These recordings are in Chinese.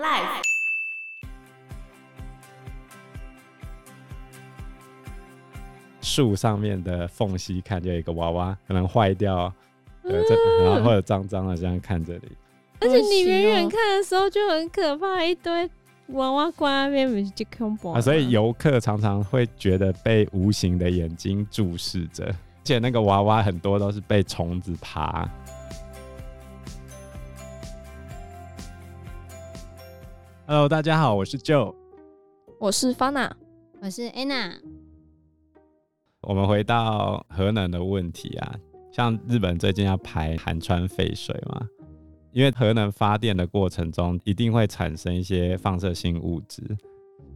Life 树上面的缝隙看，就有一个娃娃可能坏掉，然后或者脏脏的这样看这里。而且你远远看的时候就很可怕，一堆娃娃挂那边，不是就恐怖啊！所以游客常常会觉得被无形的眼睛注视着，而且那个娃娃很多都是被虫子爬。Hello，大家好，我是 Joe，我是 Fana，我是 Anna。我们回到核能的问题啊，像日本最近要排寒川废水嘛。因为核能发电的过程中，一定会产生一些放射性物质，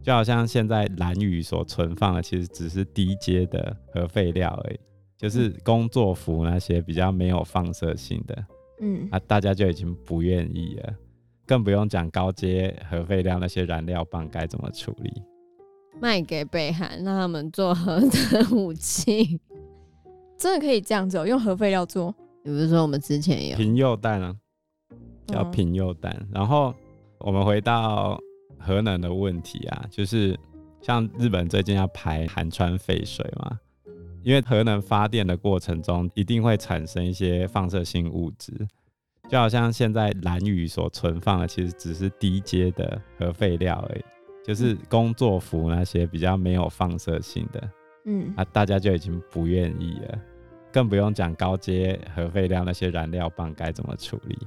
就好像现在蓝屿所存放的，其实只是低阶的核废料而已，就是工作服那些比较没有放射性的，嗯，啊，大家就已经不愿意了，更不用讲高阶核废料那些燃料棒该怎么处理，卖给北韩让他们做核的武器，真的可以这样子哦，用核废料做？比如说我们之前有平铀弹啊。叫贫铀弹，然后我们回到核能的问题啊，就是像日本最近要排寒川废水嘛，因为核能发电的过程中一定会产生一些放射性物质，就好像现在蓝屿所存放的其实只是低阶的核废料而已，就是工作服那些比较没有放射性的，嗯，啊，大家就已经不愿意了，更不用讲高阶核废料那些燃料棒该怎么处理。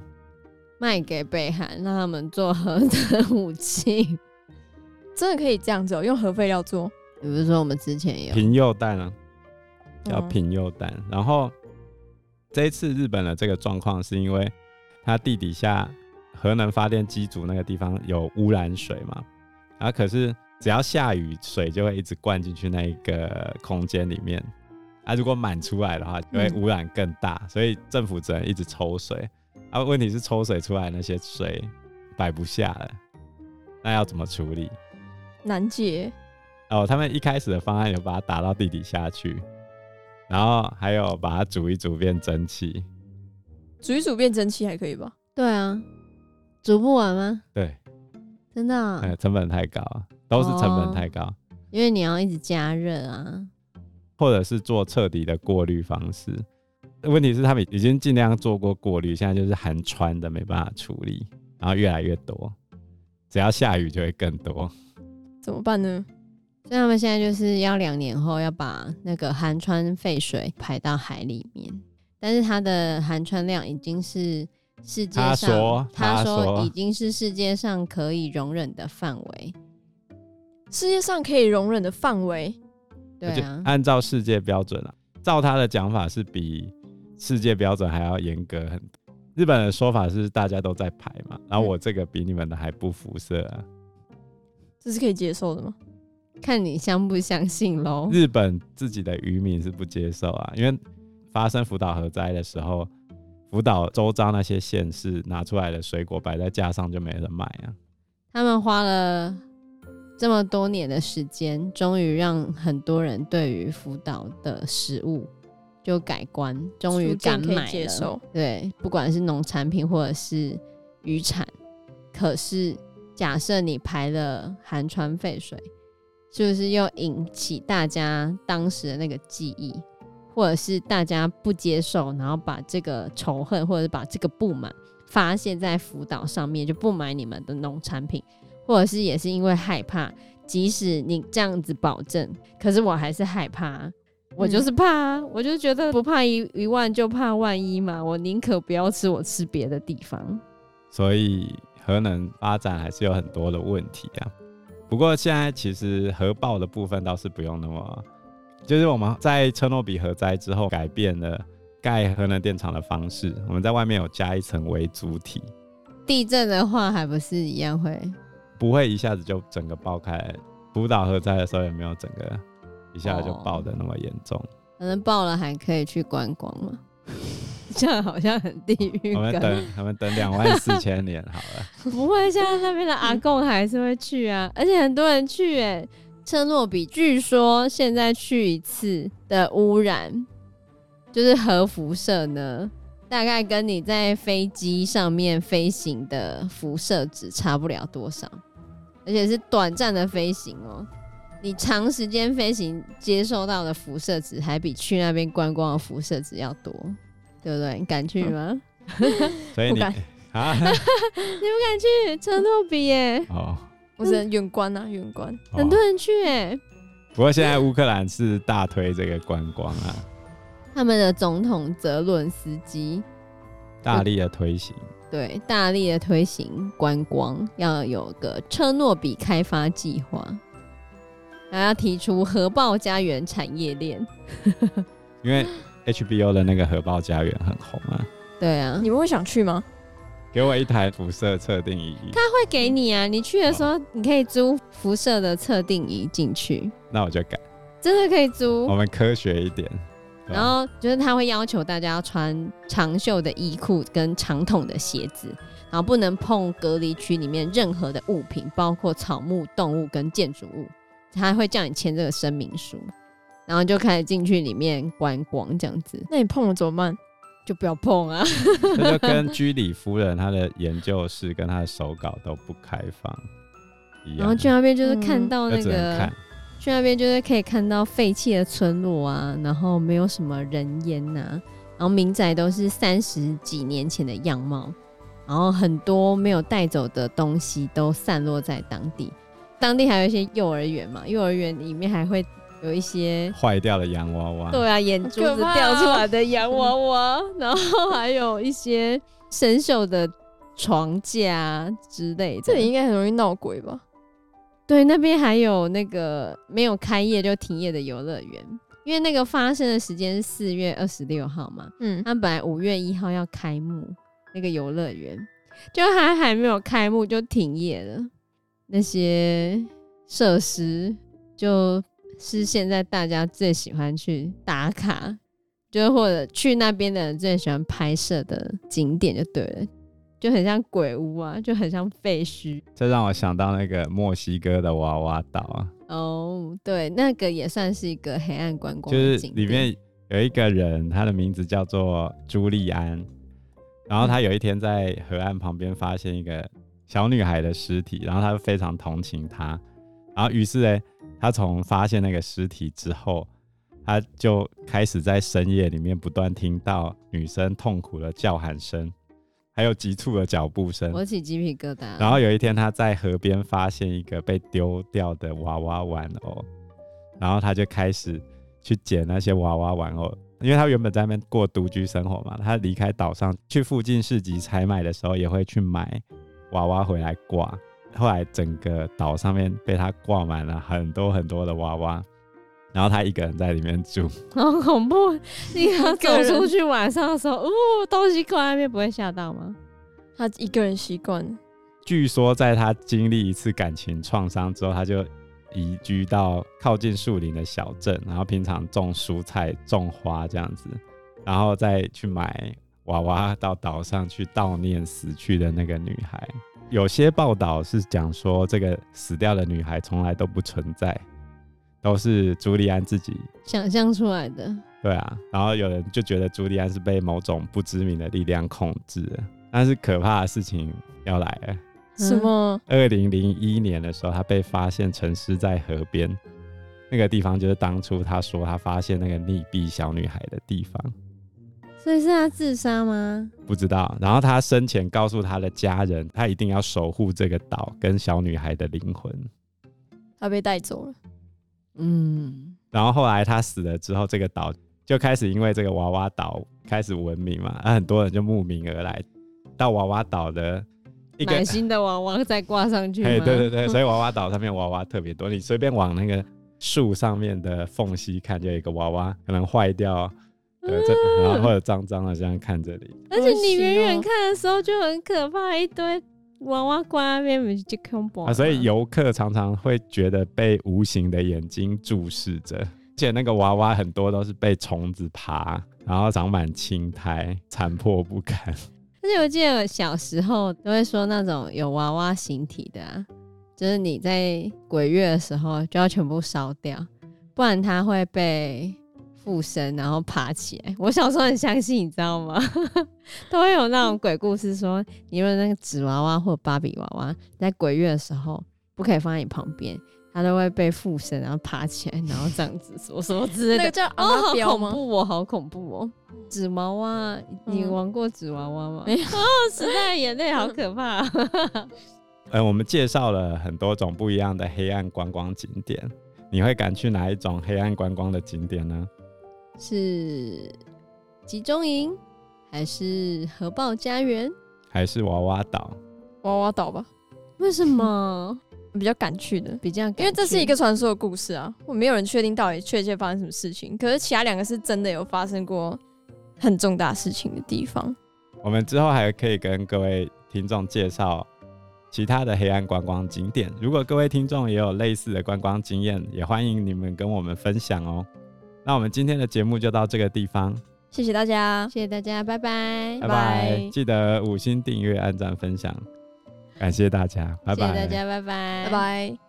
卖给北韩，让他们做核的武器，真的可以这样子哦，用核废料做。比如说我们之前有平铀弹啊，叫平铀弹。然后这一次日本的这个状况，是因为它地底下核能发电机组那个地方有污染水嘛，然后可是只要下雨，水就会一直灌进去那一个空间里面。啊，如果满出来的话，就会污染更大，嗯，所以政府只能一直抽水。啊，问题是抽水出来那些水摆不下了，那要怎么处理？难解。哦，他们一开始的方案有把它打到地底下去，然后还有把它煮一煮变蒸汽。煮一煮变蒸汽还可以吧？对啊，煮不完吗？对，真的啊？欸，成本太高，都是成本太高。哦，因为你要一直加热啊，或者是做彻底的过滤方式。问题是他们已经尽量做过过滤，现在就是寒川的没办法处理，然后越来越多，只要下雨就会更多，怎么办呢？所以他们现在就是要两年后要把那个寒川废水排到海里面，但是它的含川量已经是世界上，他说，他说已经是世界上可以容忍的范围，世界上可以容忍的范围，对啊，按照世界标准啊，照他的讲法是比。世界标准还要严格很多。日本的说法是大家都在排嘛，然后我这个比你们的还不辐射啊，这是可以接受的吗？看你相不相信喽。日本自己的渔民是不接受啊，因为发生福岛核灾的时候，福岛周遭那些县市拿出来的水果摆在架上就没人买啊。他们花了这么多年的时间，终于让很多人对于福岛的食物。就改观，终于敢买了。对，不管是农产品或者是渔产，可是假设你排了寒川废水，是不是又引起大家当时的那个记忆，或者是大家不接受，然后把这个仇恨或者是把这个不满发泄在福岛上面，就不买你们的农产品，或者是也是因为害怕，即使你这样子保证，可是我还是害怕。我就是怕啊，我就觉得不怕一一万就怕万一嘛，我宁可不要吃，我吃别的地方。所以核能发展还是有很多的问题啊。不过现在其实核爆的部分倒是不用那么，就是我们在车诺比核灾之后改变了盖核能电厂的方式，我们在外面有加一层为主体。地震的话还不是一样会？不会一下子就整个爆开。福岛核灾的时候也没有整个。一下子就爆的那么严重，可能爆了还可以去观光吗？这样好像很地狱。我们等，我们等两万四千年好了。不会，现在那边的阿贡还是会去啊，而且很多人去哎。车诺比据说现在去一次的污染，就是核辐射呢，大概跟你在飞机上面飞行的辐射值差不了多少，而且是短暂的飞行哦。你长时间飞行接受到的辐射值，还比去那边观光的辐射值要多，对不对？你敢去吗？所以你敢 啊？你不敢去车诺比耶？哦，我是远观啊，远观，很多人去耶。不过现在乌克兰是大推这个观光啊，他们的总统泽伦斯基大力的推行，对，大力的推行观光，要有个车诺比开发计划。还要提出核爆家园产业链，因为 HBO 的那个核爆家园很红啊。对啊，你们会想去吗？给我一台辐射测定仪，他会给你啊。你去的时候，你可以租辐射的测定仪进去。那我就改，真的可以租。我们科学一点。然后就是他会要求大家要穿长袖的衣裤跟长筒的鞋子，然后不能碰隔离区里面任何的物品，包括草木、动物跟建筑物。他会叫你签这个声明书，然后就开始进去里面观光这样子。那你碰了怎么办？就不要碰啊！这就跟居里夫人她的研究室跟她的手稿都不开放一样。然后去那边就是看到那个，嗯、去那边就是可以看到废弃的村落啊，然后没有什么人烟呐、啊，然后民宅都是三十几年前的样貌，然后很多没有带走的东西都散落在当地。当地还有一些幼儿园嘛，幼儿园里面还会有一些坏掉的洋娃娃。对啊，眼珠子掉出来的洋娃娃，然后还有一些生锈的床架之类的。这里应该很容易闹鬼吧？对，那边还有那个没有开业就停业的游乐园，因为那个发生的时间是四月二十六号嘛。嗯，他本来五月一号要开幕那个游乐园，就还还没有开幕就停业了。那些设施就是现在大家最喜欢去打卡，就或者去那边的人最喜欢拍摄的景点，就对了，就很像鬼屋啊，就很像废墟。这让我想到那个墨西哥的娃娃岛啊。哦，对，那个也算是一个黑暗观光，就是里面有一个人，他的名字叫做朱利安，然后他有一天在河岸旁边发现一个。小女孩的尸体，然后他就非常同情她，然后于是呢，他从发现那个尸体之后，他就开始在深夜里面不断听到女生痛苦的叫喊声，还有急促的脚步声，我起鸡皮疙瘩。然后有一天他在河边发现一个被丢掉的娃娃玩偶，然后他就开始去捡那些娃娃玩偶，因为他原本在那边过独居生活嘛，他离开岛上去附近市集采买的时候，也会去买。娃娃回来挂，后来整个岛上面被他挂满了很多很多的娃娃，然后他一个人在里面住，好恐怖！你要走出去晚上的时候，哦，东西挂在那边不会吓到吗？他一个人习惯。据说在他经历一次感情创伤之后，他就移居到靠近树林的小镇，然后平常种蔬菜、种花这样子，然后再去买。娃娃到岛上去悼念死去的那个女孩，有些报道是讲说这个死掉的女孩从来都不存在，都是朱利安自己想象出来的。对啊，然后有人就觉得朱利安是被某种不知名的力量控制了，但是可怕的事情要来了。什么？二零零一年的时候，他被发现沉尸在河边，那个地方就是当初他说他发现那个溺毙小女孩的地方。所以是他自杀吗？不知道。然后他生前告诉他的家人，他一定要守护这个岛跟小女孩的灵魂。他被带走了。嗯。然后后来他死了之后，这个岛就开始因为这个娃娃岛开始闻名嘛，那很多人就慕名而来到娃娃岛的一个买新的娃娃再挂上去。对对对，所以娃娃岛上面娃娃特别多。你随便往那个树上面的缝隙看，就有一个娃娃可能坏掉。对，这然后或者脏脏的这样看这里，而且你远远看的时候就很可怕，一堆娃娃挂那边就恐怖啊！所以游客常常会觉得被无形的眼睛注视着，而且那个娃娃很多都是被虫子爬，然后长满青苔，残破不堪。而且我记得小时候都会说，那种有娃娃形体的啊，就是你在鬼月的时候就要全部烧掉，不然它会被。附身，然后爬起来。我小时候很相信，你知道吗？都会有那种鬼故事说，你们那个纸娃娃或芭比娃娃在鬼月的时候不可以放在你旁边，它都会被附身，然后爬起来，然后这样子说什么之类的。那个叫阿妈标吗？好恐怖哦，好恐怖哦！纸娃娃，你玩过纸娃娃吗？没有。哦，时代的眼泪好可怕。呃，我们介绍了很多种不一样的黑暗观光景点，你会敢去哪一种黑暗观光的景点呢？是集中营，还是核爆家园，还是娃娃岛？娃娃岛吧？为什么？比较敢去的，比较因为这是一个传说的故事啊，我没有人确定到底确切发生什么事情。可是其他两个是真的有发生过很重大事情的地方。我们之后还可以跟各位听众介绍其他的黑暗观光景点。如果各位听众也有类似的观光经验，也欢迎你们跟我们分享哦。那我们今天的节目就到这个地方，谢谢大家，谢谢大家，拜拜，拜拜，记得五星订阅、按赞、分享，感谢大家，拜拜，谢谢大家，拜拜，拜拜。